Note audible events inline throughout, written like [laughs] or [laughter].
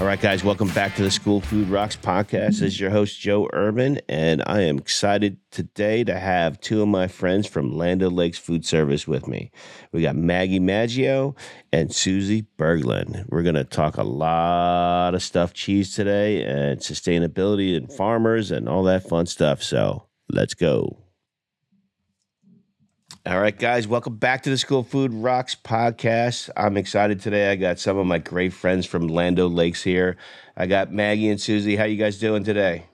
All right, guys, welcome back to the School Food Rocks podcast. This is your host, Joe Urban, and I am excited today to have two of my friends from Land O'Lakes Food Service with me. We got Maggie Maggio and Susie Berglund. We're going to talk a lot of stuff cheese today and sustainability and farmers and all that fun stuff. So let's go. All right, guys, welcome back to the School Food Rocks podcast. I'm excited today. I got some of my great friends from Land O'Lakes here. I got Maggie and Susie. How you guys doing today?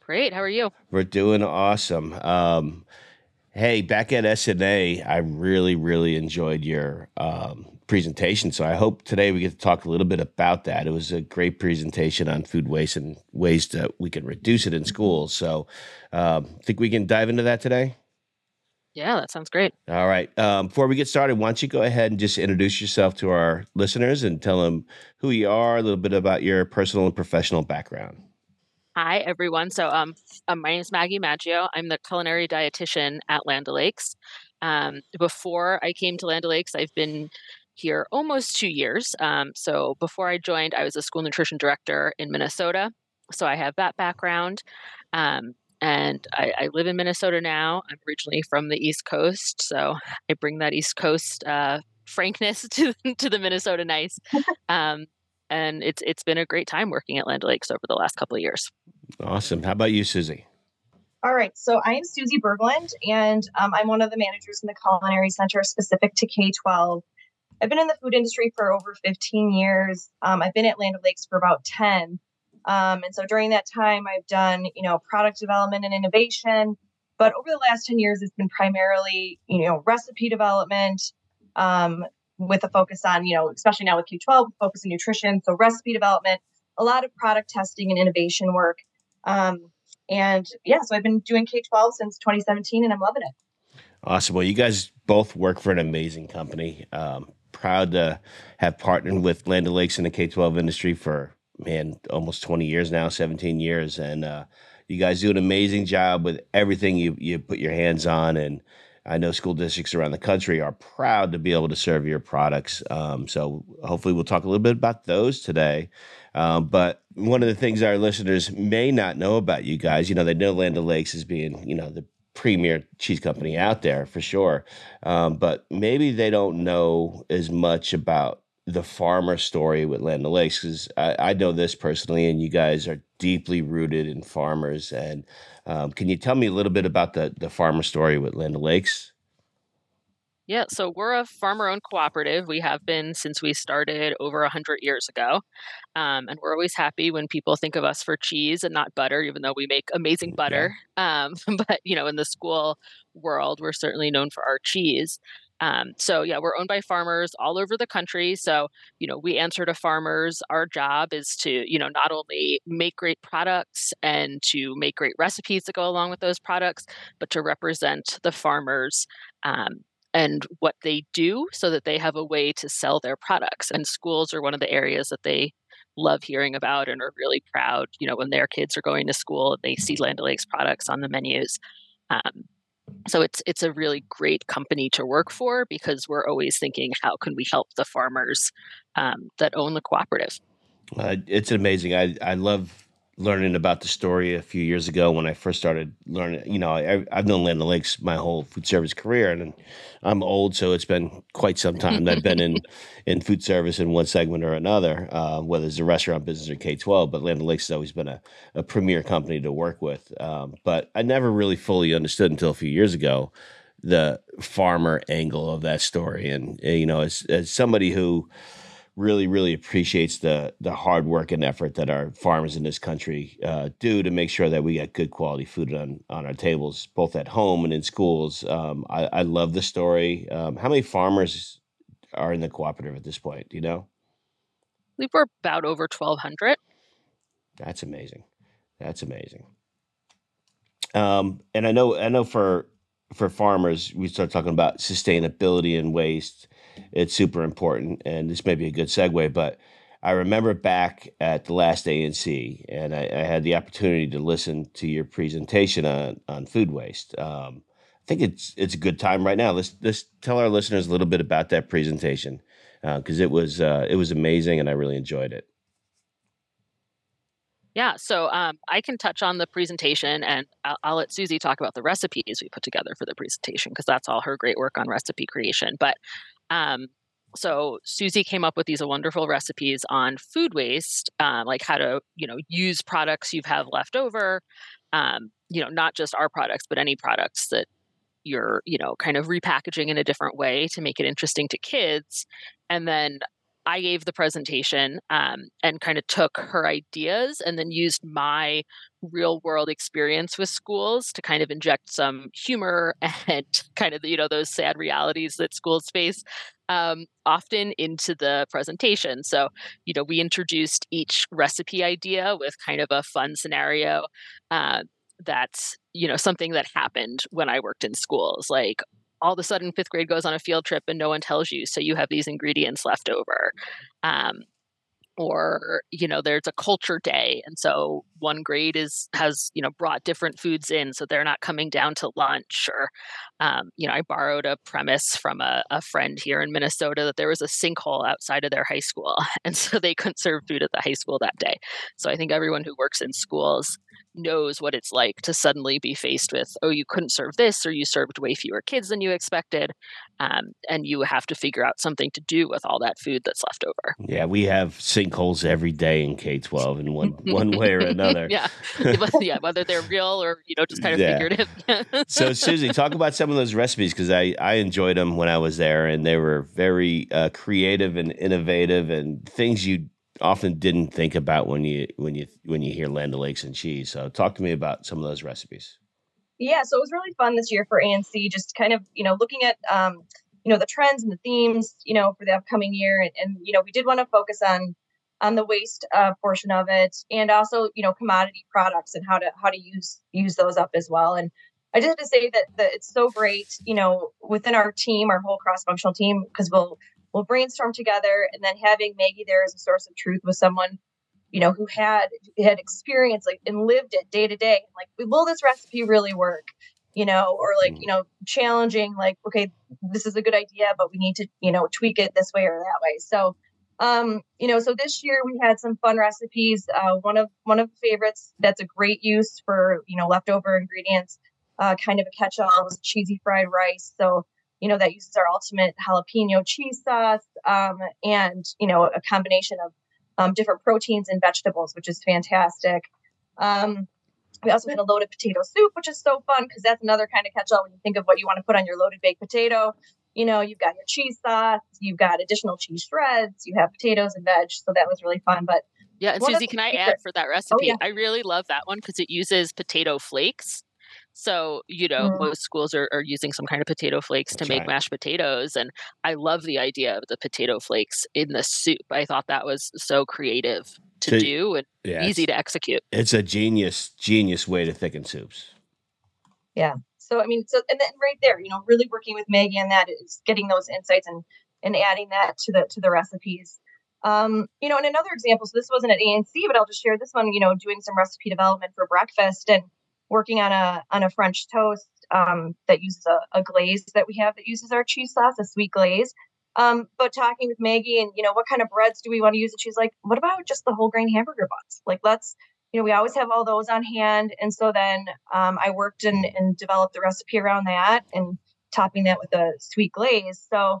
Great. How are you? We're doing awesome. Um, hey, back at SNA, I really, really enjoyed your um, presentation. So I hope today we get to talk a little bit about that. It was a great presentation on food waste and ways that we can reduce it in schools. So um, think we can dive into that today? Yeah, that sounds great. All right. Um, before we get started, why don't you go ahead and just introduce yourself to our listeners and tell them who you are, a little bit about your personal and professional background. Hi, everyone. So, um, um my name is Maggie Maggio. I'm the culinary dietitian at Land O'Lakes. Um, before I came to Land O'Lakes, I've been here almost two years. Um, so, before I joined, I was a school nutrition director in Minnesota. So, I have that background. Um, and I, I, live in Minnesota now. I'm originally from the East Coast, so I bring that East Coast uh, frankness [laughs] to to the Minnesota nice. Um, and it's it's been a great time working at Land O'Lakes over the last couple of years. Awesome. How about you, Susie? All right, so I am Susie Berglund, and um, I'm one of the managers in the Culinary Center specific to K 12. I've been in the food industry for over 15 years. Um, I've been at Land O'Lakes for about 10. Um, and so during that time, I've done, you know, product development and innovation. But over the last 10 years, it's been primarily, you know, recipe development um, with a focus on, you know, especially now with K12, focus on nutrition. So recipe development, a lot of product testing and innovation work. Um, and yeah, so I've been doing K 12 since 2017 and I'm loving it. Awesome. Well, you guys both work for an amazing company. Um, proud to have partnered with Land O'Lakes in the K 12 industry for man, almost 20 years now, 17 years. And uh, you guys do an amazing job with everything you, you put your hands on. And I know school districts around the country are proud to be able to serve your products. Um, so hopefully we'll talk a little bit about those today. Um, but one of the things our listeners may not know about you guys, you know, they know Land O'Lakes as being, you know, the premier cheese company out there for sure. Um, but maybe they don't know as much about the farmer story with Land O'Lakes because I, I, know this personally, and you guys are deeply rooted in farmers. And um, can you tell me a little bit about the the farmer story with Land O'Lakes? Yeah, so we're a farmer-owned cooperative. We have been since we started over a hundred years ago, um, and we're always happy when people think of us for cheese and not butter, even though we make amazing butter. Um, [laughs] but you know, in the school world, we're certainly known for our cheese. Um, so yeah, we're owned by farmers all over the country. So you know, we answer to farmers. Our job is to you know not only make great products and to make great recipes that go along with those products, but to represent the farmers. Um, and what they do so that they have a way to sell their products. And schools are one of the areas that they love hearing about and are really proud, you know, when their kids are going to school, they see Land O'Lakes products on the menus. Um, so it's it's a really great company to work for because we're always thinking how can we help the farmers um, that own the cooperative? Uh, it's amazing. I i love learning about the story a few years ago when I first started learning. You know, I, have known Land O'Lakes my whole food service career, and I'm old, so it's been quite some time that I've been in [laughs] in food service in one segment or another, uh, whether it's a restaurant business or K twelve. But Land O'Lakes has always been a, a premier company to work with. Um, but I never really fully understood until a few years ago the farmer angle of that story, and you know, as as somebody who really really appreciates the the hard work and effort that our farmers in this country uh, do to make sure that we get good quality food on on our tables, both at home and in schools. Um, I, I, love the story. Um, how many farmers are in the cooperative at this point? Do you know? I believe we're about over twelve hundred. That's amazing. That's amazing. Um, and I know I know for for farmers, we start talking about sustainability and waste it's super important. And this may be a good segue, but I remember back at the last ANC, and I, I had the opportunity to listen to your presentation on on food waste. Um, I think it's it's a good time right now. Let's let's tell our listeners a little bit about that presentation because uh, it was uh, it was amazing, and I really enjoyed it. Yeah, so um, I can touch on the presentation and I'll, I'll, let Susie talk about the recipes we put together for the presentation because that's all her great work on recipe creation. But um, so Susie came up with these wonderful recipes on food waste, uh, like how to you know use products you have left over, um, you know not just our products but any products that you're you know kind of repackaging in a different way to make it interesting to kids, and then I gave the presentation um, and kind of took her ideas and then used my real world experience with schools to kind of inject some humor [laughs] and kind of you know those sad realities that schools face um, often into the presentation. So you know we introduced each recipe idea with kind of a fun scenario. Uh, that's you know something that happened when I worked in schools, like all of a sudden fifth grade goes on a field trip and no one tells you so you have these ingredients left over. Um, or you know there's a culture day and so one grade is has you know brought different foods in so they're not coming down to lunch or um, you know i borrowed a premise from a, a, friend here in minnesota that there was a sinkhole outside of their high school [laughs] and so they couldn't serve food at the high school that day so i think everyone who works in schools knows what it's like to suddenly be faced with, oh, you couldn't serve this, or you served way fewer kids than you expected, um, and you have to figure out something to do with all that food that's left over. Yeah, we have sinkholes every day in K twelve in one [laughs] one way or another. yeah, yeah, whether they're real or you know just kind of yeah. figurative. [laughs] so, Susie, talk about some of those recipes because I I enjoyed them when I was there, and they were very uh, creative and innovative, and things you often didn't think about when you when you when you hear Land O'Lakes and cheese. So talk to me about some of those recipes. Yeah, so it was really fun this year for ANC, just kind of you know looking at um, you know the trends and the themes you know for the upcoming year, and, and you know we did want to focus on on the waste uh, portion of it, and also you know commodity products and how to how to use use those up as well. And I just have to say that that it's so great, you know, within our team, our whole cross functional team, because we'll we'll brainstorm together and then having maggie there as a source of truth with someone you know who had had experience like and lived it day to day like will this recipe really work you know or like mm. you know challenging like okay this is a good idea but we need to you know tweak it this way or that way so um you know so this year we had some fun recipes uh one of one of the favorites that's a great use for you know leftover ingredients uh kind of a catch-all was cheesy fried rice so you know, that uses our ultimate jalapeno cheese sauce um, and, you know, a combination of um, different proteins and vegetables, which is fantastic. Um, we also had a loaded potato soup, which is so fun because that's another kind of catch all when you think of what you want to put on your loaded baked potato. You know, you've got your cheese sauce, you've got additional cheese shreds, you have potatoes and veg. So that was really fun. But yeah, and Susie, can I add for that recipe? Oh, yeah. I really love that one because it uses potato flakes so, you know, mm. most schools are, are using some kind of potato flakes That's to make right. mashed potatoes. And I love the idea of the potato flakes in the soup. I thought that was so creative to so, do and yeah, easy to execute. It's a genius, genius way to thicken soups. Yeah. So, I mean, so, and then right there, you know, really working with Maggie on that is getting those insights and, and adding that to the, to the recipes. Um, you know, and another example, so this wasn't at ANC, but I'll just share this one, you know, doing some recipe development for breakfast and, working on a on a French toast um, that uses a, a, glaze that we have that uses our cheese sauce, a sweet glaze. Um, but talking with Maggie and you know what kind of breads do we want to use? And she's like, what about just the whole grain hamburger buns? Like let's you know we always have all those on hand. And so then um, I worked and, and developed the recipe around that and topping that with a sweet glaze. So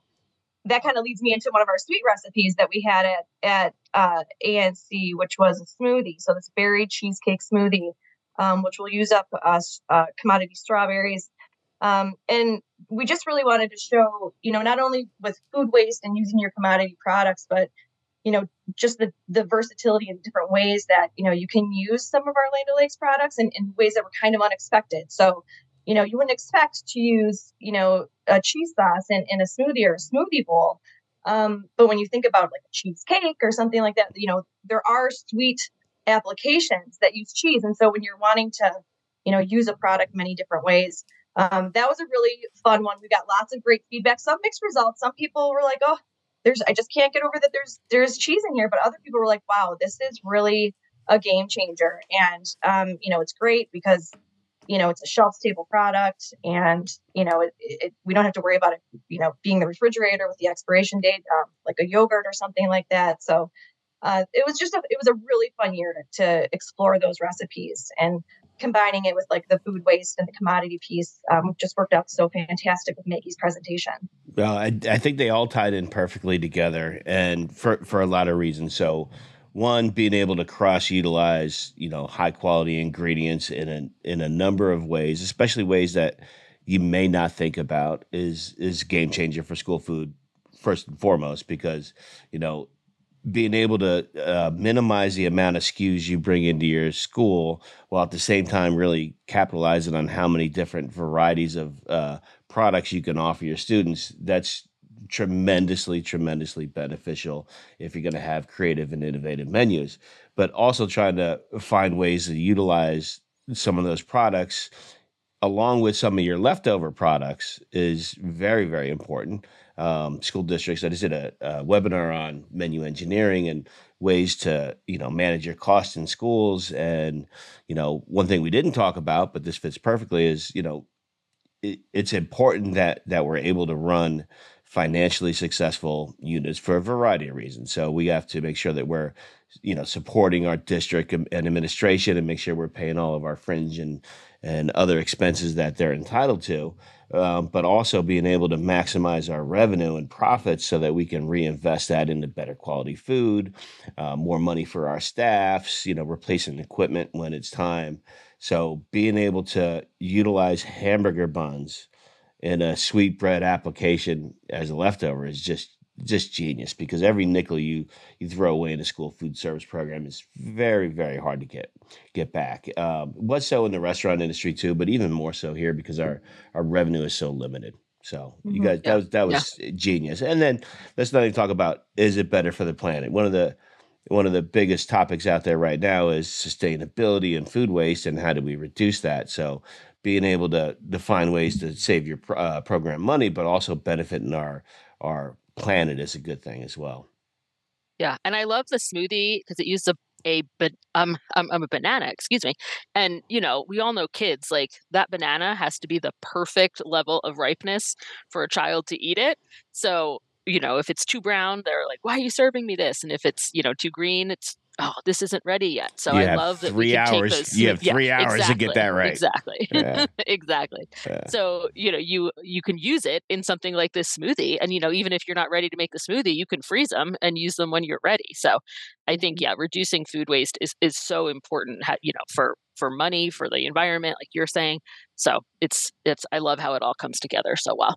that kind of leads me into one of our sweet recipes that we had at at uh, ANC, which was a smoothie. So this berry cheesecake smoothie um, which will use up uh, uh, commodity strawberries. Um, and we just really wanted to show, you know, not only with food waste and using your commodity products, but you know, just the the versatility in different ways that you know you can use some of our Land O'Lakes products in, in ways that were kind of unexpected. So, you know, you wouldn't expect to use, you know, a cheese sauce in, in a smoothie or a smoothie bowl. Um, but when you think about like a cheesecake or something like that, you know, there are sweet applications that use cheese. And so when you're wanting to, you know, use a product many different ways, um, that was a really fun one. We got lots of great feedback, some mixed results. Some people were like, oh, there's I just can't get over that there's there's cheese in here. But other people were like, wow, this is really a game changer. And um, you know, it's great because you know it's a shelf stable product and you know it, it, we don't have to worry about it you know being the refrigerator with the expiration date um, like a yogurt or something like that so uh, it was just a, it was a really fun year to, to explore those recipes and combining it with like the food waste and the commodity piece um, just worked out so fantastic with Maggie's presentation. Well, I, I think they all tied in perfectly together, and for for a lot of reasons. So, one being able to cross utilize you know high quality ingredients in a in a number of ways, especially ways that you may not think about, is is game changer for school food first and foremost because you know being able to uh, minimize the amount of SKUs you bring into your school while at the same time really capitalizing on how many different varieties of uh, products you can offer your students that's tremendously tremendously beneficial if you're going to have creative and innovative menus. But also trying to find ways to utilize some of those products along with some of your leftover products is very very important um, school districts. I just did a, a, webinar on menu engineering and ways to you know manage your costs in schools. And you know, one thing we didn't talk about, but this fits perfectly, is you know, it, it's important that that we're able to run financially successful units for a variety of reasons. So we have to make sure that we're, you know, supporting our district and administration and make sure we're paying all of our fringe and and other expenses that they're entitled to um, but also being able to maximize our revenue and profits so that we can reinvest that into better quality food, uh, more money for our staffs, you know, replacing equipment when it's time. So being able to utilize hamburger buns in a sweet bread application as a leftover is just just genius because every nickel you you throw away in a school food service program is very very hard to get get back. Um, was so in the restaurant industry too, but even more so here because our our revenue is so limited. So you mm-hmm. guys, yeah. that was that was yeah. genius. And then let's not even talk about is it better for the planet? One of the one of the biggest topics out there right now is sustainability and food waste and how do we reduce that. So being able to define ways to save your uh, program money, but also benefit in our our planet is a good thing as well. Yeah, and I love the smoothie because it used a a but um I'm, I'm a banana, excuse me. And you know, we all know kids like that banana has to be the perfect level of ripeness for a child to eat it. So you know, if it's too brown, they're like, "Why are you serving me this?" And if it's you know too green, it's oh, this isn't ready yet. So you I love that three we can hours. take those. You have [laughs] three yeah, hours exactly, to get that right. Exactly. Yeah. [laughs] exactly. Yeah. So you know you you can use it in something like this smoothie, and you know even if you're not ready to make the smoothie, you can freeze them and use them when you're ready. So I think mm-hmm. yeah, reducing food waste is is so important. You know for for money for the environment, like you're saying. So it's it's I love how it all comes together so well.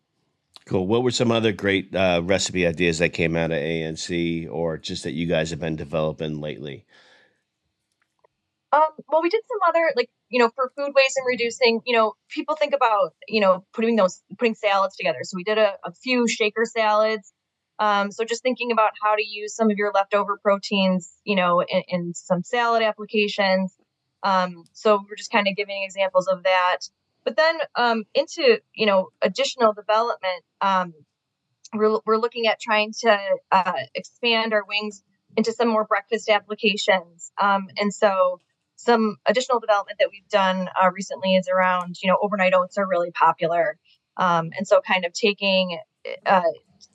Cool. What were some other great uh, recipe ideas that came out of ANC, or just that you guys have been developing lately? Um, well, we did some other like you know for food waste and reducing. You know, people think about you know putting those putting salads together. So we did a, a few shaker salads. Um, so just thinking about how to use some of your leftover proteins, you know, in, in some salad applications. Um, so we're just kind of giving examples of that. But then um, into you know additional development, um, we're we're looking at trying to uh, expand our wings into some more breakfast applications. Um, and so some additional development that we've done uh, recently is around, you know, overnight oats are really popular. Um, and so kind of taking, uh,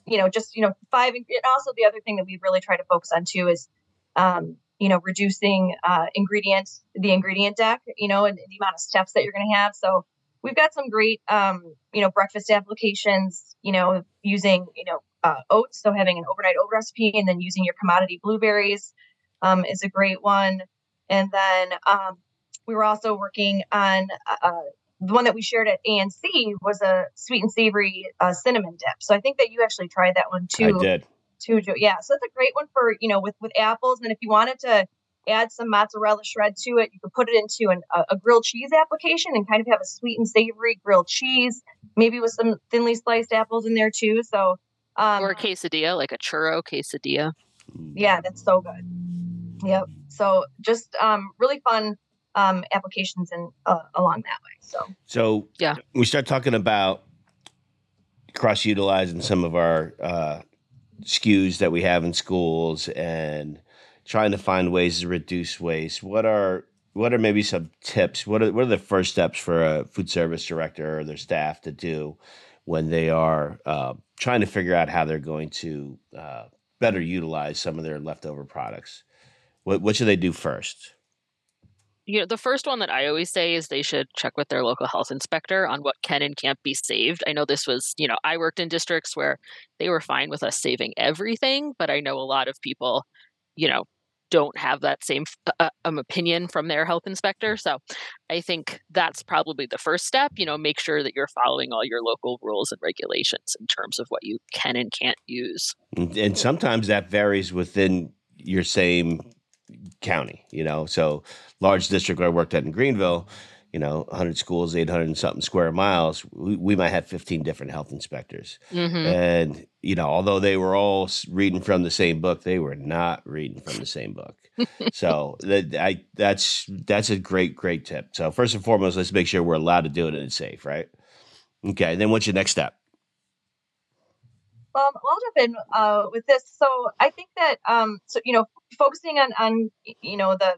you know, just, you know, five, and also the other thing that we really try to focus on too is, um, you know, reducing uh, ingredients, the ingredient deck, you know, and the amount of steps that you're going to have. So we've got some great, um, you know, breakfast applications, you know, using, you know, uh, oats. So having an overnight oat recipe and then using your commodity blueberries um, is a great one. And then um, we were also working on uh, uh the one that we shared at ANC was a sweet and savory uh, cinnamon dip. So I think that you actually tried that one too. I did. Too, yeah. So it's a great one for you know with with apples. And if you wanted to add some mozzarella shred to it, you could put it into an, a, a grilled cheese application and kind of have a sweet and savory grilled cheese, maybe with some thinly sliced apples in there too. So um, or a quesadilla, like a churro quesadilla. Yeah, that's so good. Yep. So just um, really fun um, applications and uh, along that way. So so yeah, we start talking about cross utilizing some of our uh, SKUs that we have in schools and trying to find ways to reduce waste. What are what are maybe some tips? What are what are the first steps for a food service director or their staff to do when they are uh, trying to figure out how they're going to uh, better utilize some of their leftover products? What what should they do first? You know, the first one that I always say is they should check with their local health inspector on what can and can't be saved. I know this was, you know, I worked in districts where they were fine with us saving everything, but I know a lot of people, you know, don't have that same uh, uh, um, opinion from their health inspector. So I think that's probably the first step. You know, make sure that you're following all your local rules and regulations in terms of what you can and can't use. And sometimes that varies within your same county, you know. So large district I worked at in Greenville, you know, 100 schools, 800 and something square miles, we, we might have 15 different health inspectors. Mm-hmm. And, you know, although they were all reading from the same book, they were not reading from the same book. [laughs] so that I that's that's a great great tip. So first and foremost, let's make sure we're allowed to do it and it's safe, right? Okay. Then what's your next step? Um, I'll jump in uh, with this. So I think that um, so you know, focusing on on you know the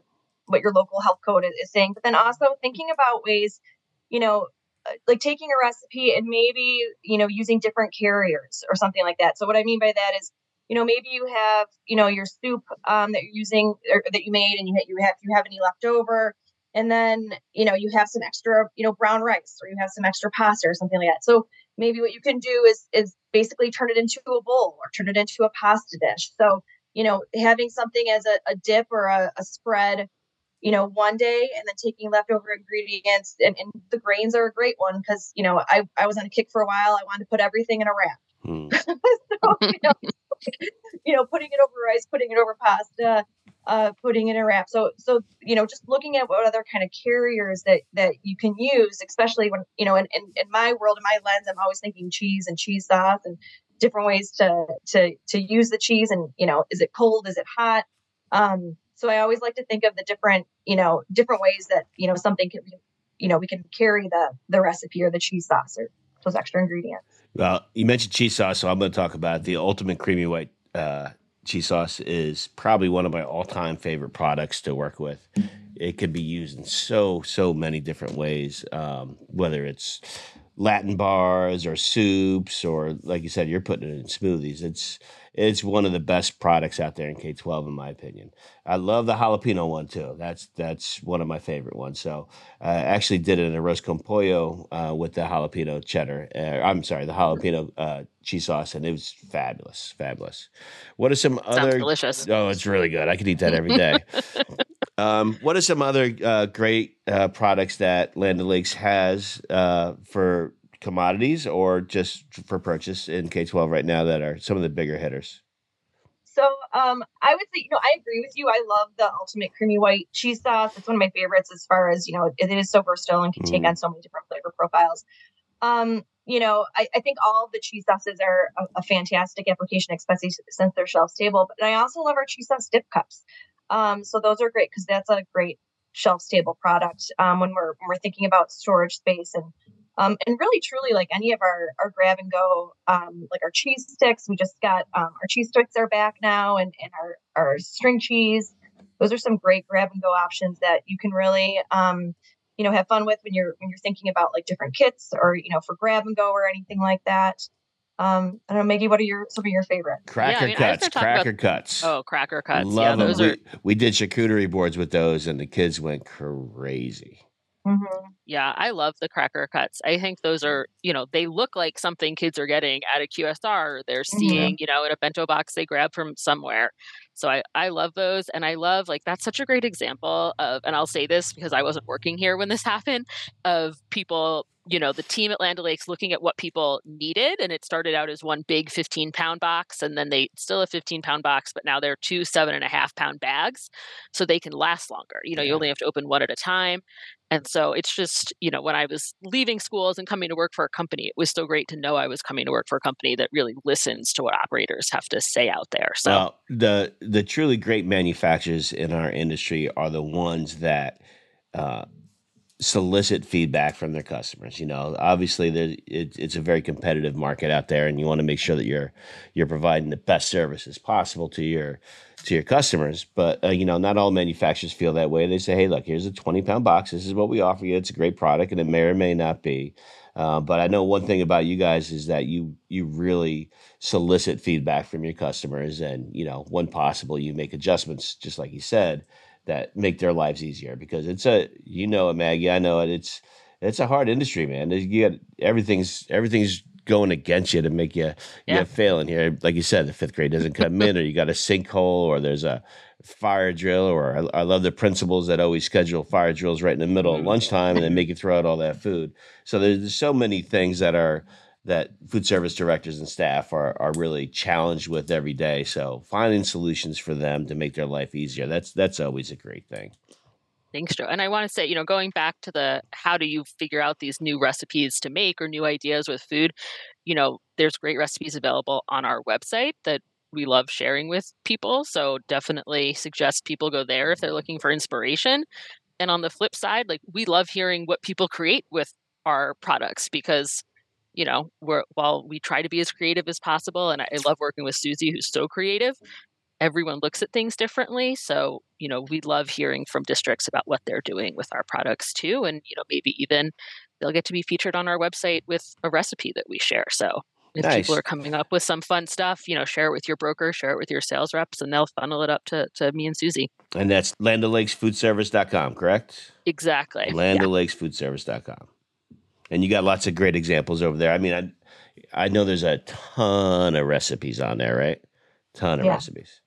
what your local health code is, saying, but then also thinking about ways, you know, uh, like taking a recipe and maybe you know using different carriers or something like that. So what I mean by that is, you know, maybe you have you know your soup um, that you're using or that you made, and you you have you have any left over, and then you know you have some extra you know brown rice or you have some extra pasta or something like that. So maybe what you can do is is basically turn it into a bowl or turn it into a pasta dish so you know having something as a, a dip or a, a, spread you know one day and then taking leftover ingredients and, and the grains are a great one because you know I, I was on a kick for a while i wanted to put everything in a wrap hmm. [laughs] so, you, know, [laughs] you know putting it over rice putting it over pasta uh, putting in a wrap. So, so you know, just looking at what other kind of carriers that that you can use, especially when you know, in, in, in my world, in my lens, I'm always thinking cheese and cheese sauce and different ways to to to use the cheese. And you know, is it cold? Is it hot? Um, so I always like to think of the different, you know, different ways that you know something can, be, you know, we can carry the the recipe or the cheese sauce or those extra ingredients. Well, you mentioned cheese sauce, so I'm going to talk about the ultimate creamy white uh, cheese sauce is probably one of my all-time favorite products to work with. It could be used in so so many different ways, um, whether it's Latin bars or soups or like you said, you're putting it in smoothies. It's it's one of the best products out there in K twelve, in my opinion. I love the jalapeno one too. That's that's one of my favorite ones. So I actually did it in a arroz con pollo uh, with the jalapeno cheddar. Uh, I'm sorry, the jalapeno uh, cheese sauce, and it was fabulous, fabulous. What are some Sounds other? Delicious. Oh, it's really good. I could eat that every day. [laughs] Um, what are some other uh, great uh, products that Land O'Lakes has uh, for commodities or just for purchase in K twelve right now that are some of the bigger hitters? So um, I would say, you know, I agree with you. I love the ultimate creamy white cheese sauce. It's one of my favorites as far as, you know, it, it is so versatile and can mm. take on so many different flavor profiles. Um, you know, I, I, think all of the cheese sauces are a, a, fantastic application, especially since they're shelf stable. But I also love our cheese sauce dip cups. Um, so those are great because that's a great shelf stable product um, when we're when we're thinking about storage space and um, and really truly like any of our our grab and go um, like our cheese sticks. We just got um, our cheese sticks are back now, and and our our string cheese. Those are some great grab and go options that you can really um, you know have fun with when you're when you're thinking about like different kits or you know for grab and go or anything like that. Um, I don't know, Maggie, what are your some of your favorite? Cracker yeah, I mean, cuts, cracker about, cuts. Oh, cracker cuts. Love yeah, them. We, we did charcuterie boards with those, and the kids went crazy. Mm-hmm. Yeah, I love the cracker cuts. I think those are, you know, they look like something kids are getting at a QSR. They're mm-hmm. seeing, mm-hmm. you know, in a bento box they grab from somewhere. So I, I love those. And I love, like, that's such a great example of, and I'll say this because I wasn't working here when this [laughs] happened, of people you know the team at land O'Lakes looking at what people needed and it started out as one big 15 pound box and then they still a 15 pound box but now they're two seven and a half pound bags so they can last longer you know yeah. you only have to open one at a time and so it's just you know when i was leaving schools and coming to work for a company it was so great to know i was coming to work for a company that really listens to what operators have to say out there so. Well, the the truly great manufacturers in our industry are the ones that uh, solicit feedback from their customers. You know, obviously, it, it's a very competitive market out there, and you want to make sure that you're you're providing the best services possible to your to your customers. But uh, you know, not all manufacturers feel that way. They say, "Hey, look, here's a 20 pound box. This is what we offer you. It's a great product, and it may or may not be." Uh, but I know one thing about you guys is that you you really solicit feedback from your customers, and you know, when possible, you make adjustments, just like you said, that make their lives easier. Because it's a you know it, Maggie. I know it. It's it's a hard industry, man. You got everything's everything's going against you to make you yeah. you fail in here. Like you said, the fifth grade doesn't come in, or you got a sinkhole, or there's a fire drill, or I, I, love the principals that always schedule fire drills right in the middle of mm-hmm. lunchtime and then make you throw out all that food. So there's so many things that are that food service directors and staff are are really challenged with every day. So finding solutions for them to make their life easier that's that's always a great thing. Thanks, Joe. And I want to say, you know, going back to the how do you figure out these new recipes to make or new ideas with food, you know, there's great recipes available on our website that we love sharing with people. So definitely suggest people go there if they're looking for inspiration. And on the flip side, like we love hearing what people create with our products because you know we're while we try to be as creative as possible and I, I love working with Susie who's so creative mm-hmm. everyone looks at things differently so you know we love hearing from districts about what they're doing with our products too and you know maybe even they'll get to be featured on our website with a recipe that we share so if nice. people are coming up with some fun stuff, you know, share it with your broker, share it with your sales reps, and they'll funnel it up to, to me and Susie. And that's Land Foodservice.com, correct? Exactly. Land Foodservice.com. And you got lots of great examples over there. I mean, I, I know there's a ton of recipes on there, right? Ton of yeah. recipes.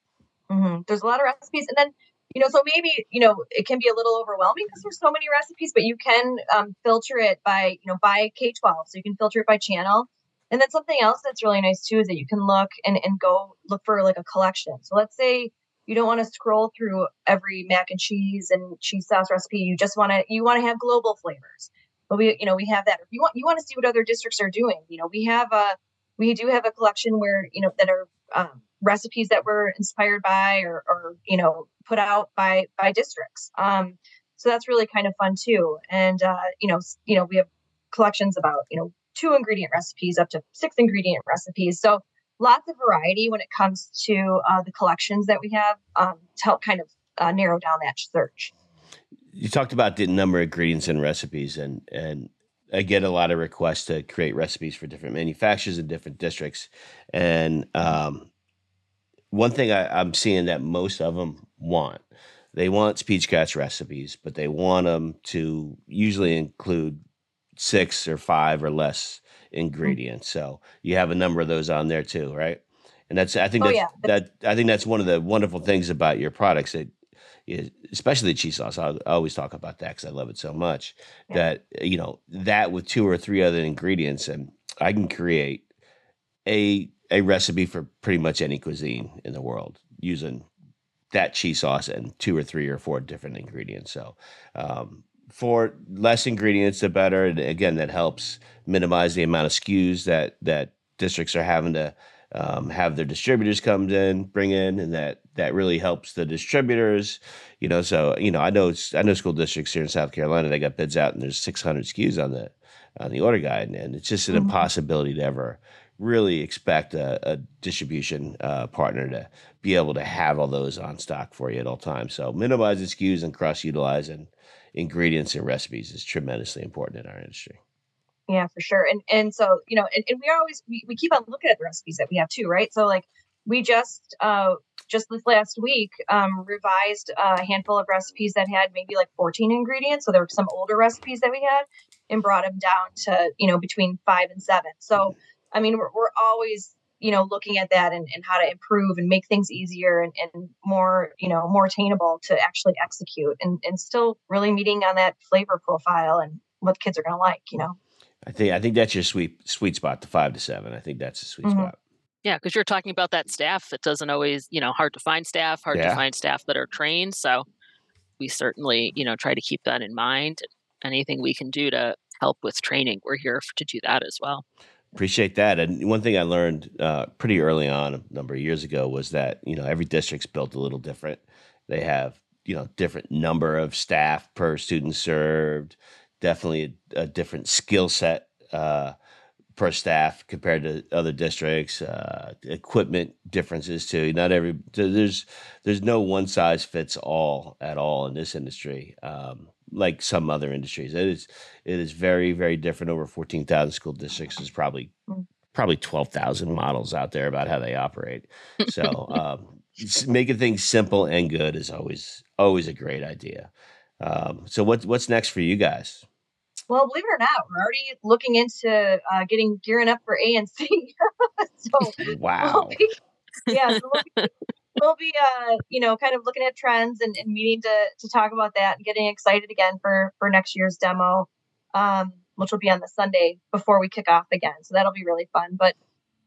Mm-hmm. There's a lot of recipes. And then, you know, so maybe, you know, it can be a little overwhelming because there's so many recipes, but you can um, filter it by, you know, by K 12. So you can filter it by channel and then something else that's really nice too is that you can look and, and go look for like a collection. So let's say you don't want to scroll through every mac and cheese and cheese sauce recipe. You just want to you want to have global flavors. But we you know we have that. If you want you want to see what other districts are doing, you know we have a we do have a collection where you know that are um, recipes that were inspired by or, or you know put out by by districts. Um, so that's really kind of fun too. And uh, you know you know we have collections about you know two ingredient recipes up to six ingredient recipes. So lots of variety when it comes to uh, the collections that we have um, to help kind of uh, narrow down that search. You talked about the number of ingredients and recipes, and and I get a lot of requests to create recipes for different manufacturers in different districts. And um, one thing I, I'm seeing that most of them want they want speed scratch recipes, but they want them to usually include six or five or less mm. ingredients. So you have a number of those on there too, right? And that's I think oh, that's, yeah. that I think that's one of the wonderful things about your products that especially the cheese sauce. I, always talk about that because I love it so much. Yeah. That you know that with two or three other ingredients, and I can create a a recipe for pretty much any cuisine in the world using that cheese sauce and two or three or four different ingredients. So um, for less ingredients, the better. And again, that helps minimize the amount of SKUs that that districts are having to um, have their distributors come in, bring in, and that that really helps the distributors. You know, so you know, I know I know school districts here in South Carolina. They got bids out, and there's 600 SKUs on the on the order guide, and it's just an mm-hmm. impossibility to ever really expect a, a distribution uh, partner to be able to have all those on stock for you at all times. So minimizing SKUs and cross utilizing ingredients and recipes is tremendously important in our industry. Yeah, for sure. And and so, you know, and, and we always we, we keep on looking at the recipes that we have too, right? So like we just uh just this last week um revised a handful of recipes that had maybe like 14 ingredients. So there were some older recipes that we had and brought them down to, you know, between five and seven. So I mean we're we're always you know looking at that and, and how to improve and make things easier and, and more you know more attainable to actually execute and, and still really meeting on that flavor profile and what kids are going to like you know i think i think that's your sweet sweet spot the five to seven i think that's a sweet mm-hmm. spot yeah because you're talking about that staff that doesn't always you know hard to find staff hard yeah. to find staff that are trained so we certainly you know try to keep that in mind anything we can do to help with training we're here to do that as well Appreciate that. And one thing I learned uh, pretty early on a number of years ago was that you know every district's built a little different. They have you know different number of staff per student served, definitely a, a different skill set uh, per staff compared to other districts. Uh, equipment differences too. Not every there's there's no one size fits all at all in this industry. Um, like some other industries, it is it is very very different. Over fourteen thousand school districts is probably mm. probably twelve thousand models out there about how they operate. [laughs] So um, making things simple and good is always always a great idea. Um, so what's what's next for you guys? Well, believe it or not, we're already looking into uh, getting gearing up for ANC. [laughs] so wow, we'll be, yeah, so we'll be, we'll be uh, you know kind of looking at trends and, and, meeting to to talk about that and getting excited again for for next year's demo, um, which will be on the Sunday before we kick off again. So that'll be really fun. But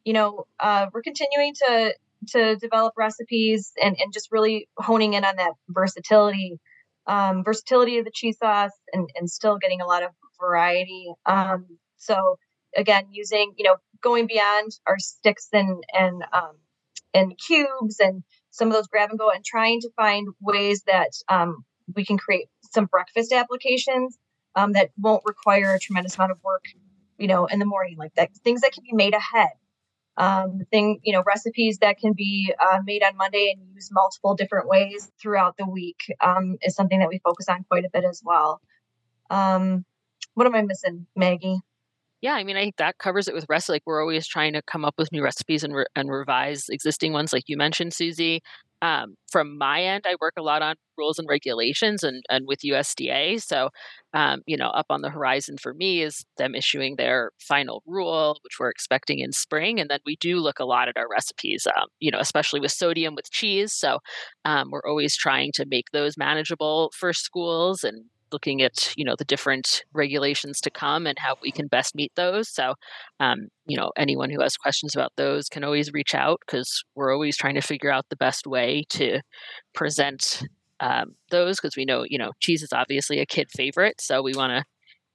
you know, uh, we're continuing to to develop recipes and and just really honing in on that versatility um, versatility of the cheese sauce and, and still getting a lot of variety. Um, so again, using, you know, going beyond our sticks and, and, um, and cubes and some of those grab and go and trying to find ways that um, we can create some breakfast applications um, that won't require a tremendous amount of work, you know, in the morning, like that, things that can be made ahead um, thing, you know, recipes that can be uh, made on Monday and used multiple different ways throughout the week um, is something that we focus on quite a bit as well. Um, what am I missing, Maggie? Yeah, I mean, I think that covers it with rest. Like we're always trying to come up with new recipes and, re- and revise existing ones, like you mentioned, Susie. Um, from my end, I work a lot on rules and regulations and, and with USDA. So, um, you know, up on the horizon for me is them issuing their final rule, which we're expecting in spring. And then we do look a lot at our recipes, um, you know, especially with sodium with cheese. So um, we're always trying to make those manageable for schools and looking at you know the different regulations to come and how we can best meet those. So um, you know anyone who has questions about those can always reach out because we're always trying to figure out the best way to present um, those because we know you know cheese is obviously a kid favorite so we want to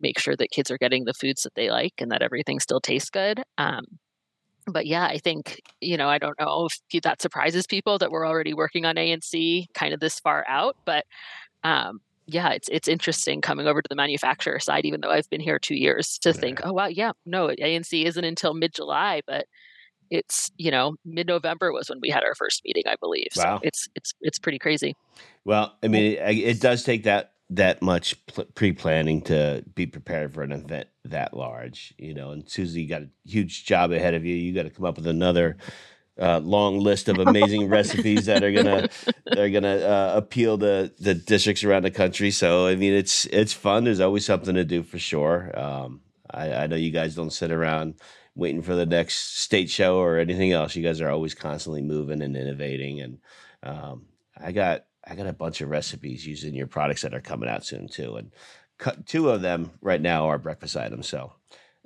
make sure that kids are getting the foods that they like and that everything still tastes good um, but yeah, I think, you know, I don't know if that surprises people that we're already working on ANC kind of this far out, but um, yeah, it's it's interesting coming over to the manufacturer side, even though I've been here two years, to think, oh wow, yeah, no, ANC isn't until mid July, but it's you know mid November was when we had our first meeting, I believe. Wow. So it's it's it's pretty crazy. Well, I mean, it, it does take that that much pre planning to be prepared for an event that large, you know. And Susie, you got a huge job ahead of you. You got to come up with another uh, long list of amazing [laughs] recipes that are gonna that are gonna uh, appeal to the districts around the country. So I mean, it's it's fun. There's always something to do for sure. Um, I, I know you guys don't sit around waiting for the next state show or anything else. You guys are always constantly moving and innovating. And um, I got I got a bunch of recipes using your products that are coming out soon too. And two of them right now are breakfast items. So.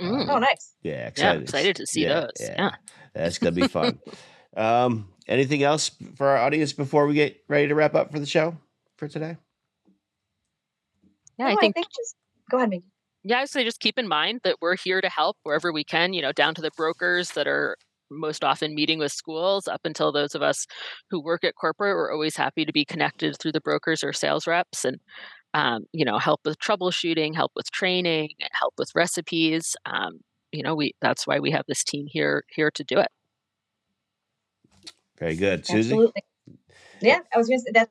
Mm. Oh, nice! Yeah, excited. Yeah, excited to see yeah, those. Yeah. yeah. That's gonna be fun. [laughs] um, anything else for our audience before we get ready to wrap up for the show for today? Yeah, I, think, I think just go ahead, Maggie. Yeah, I say just keep in mind that we're here to help wherever we can. You know, down to the brokers that are most often meeting with schools up until those of us who work at corporate we're always happy to be connected through the brokers or sales reps and um, you know help with troubleshooting help with training help with recipes um, you know, we that's why we have this team here here to do it. Very good, Susie. Absolutely. Yeah, I was going to say that.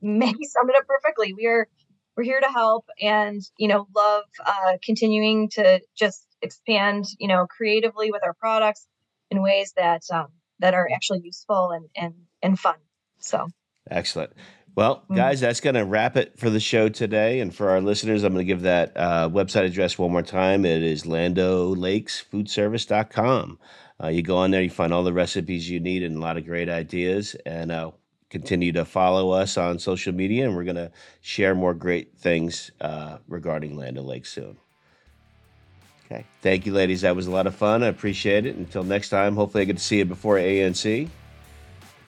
Maggie [laughs] summed it up perfectly. We are we're here to help, and you know, love uh, continuing to just expand, you know, creatively with our products in ways that um, that are actually useful and and and fun. So excellent. Well, mm-hmm. guys, that's going to wrap it for the show today. And for our listeners, I'm going to give that uh, website address one more time. It is landolakesfoodservice.com. Uh, you go on there, you find all the recipes you need and a lot of great ideas. And uh, continue to follow us on social media, and we're going to share more great things uh, regarding Land O'Lakes soon. Okay. Thank you, ladies. That was a lot of fun. I appreciate it. Until next time, hopefully I get to see you before ANC.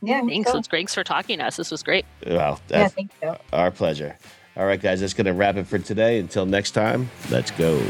Yeah. Thanks. Cool. Thanks for talking to us. This was great. Well, yeah, thank you. Our pleasure. All right, guys, that's going to wrap it for today. Until next time, let's go.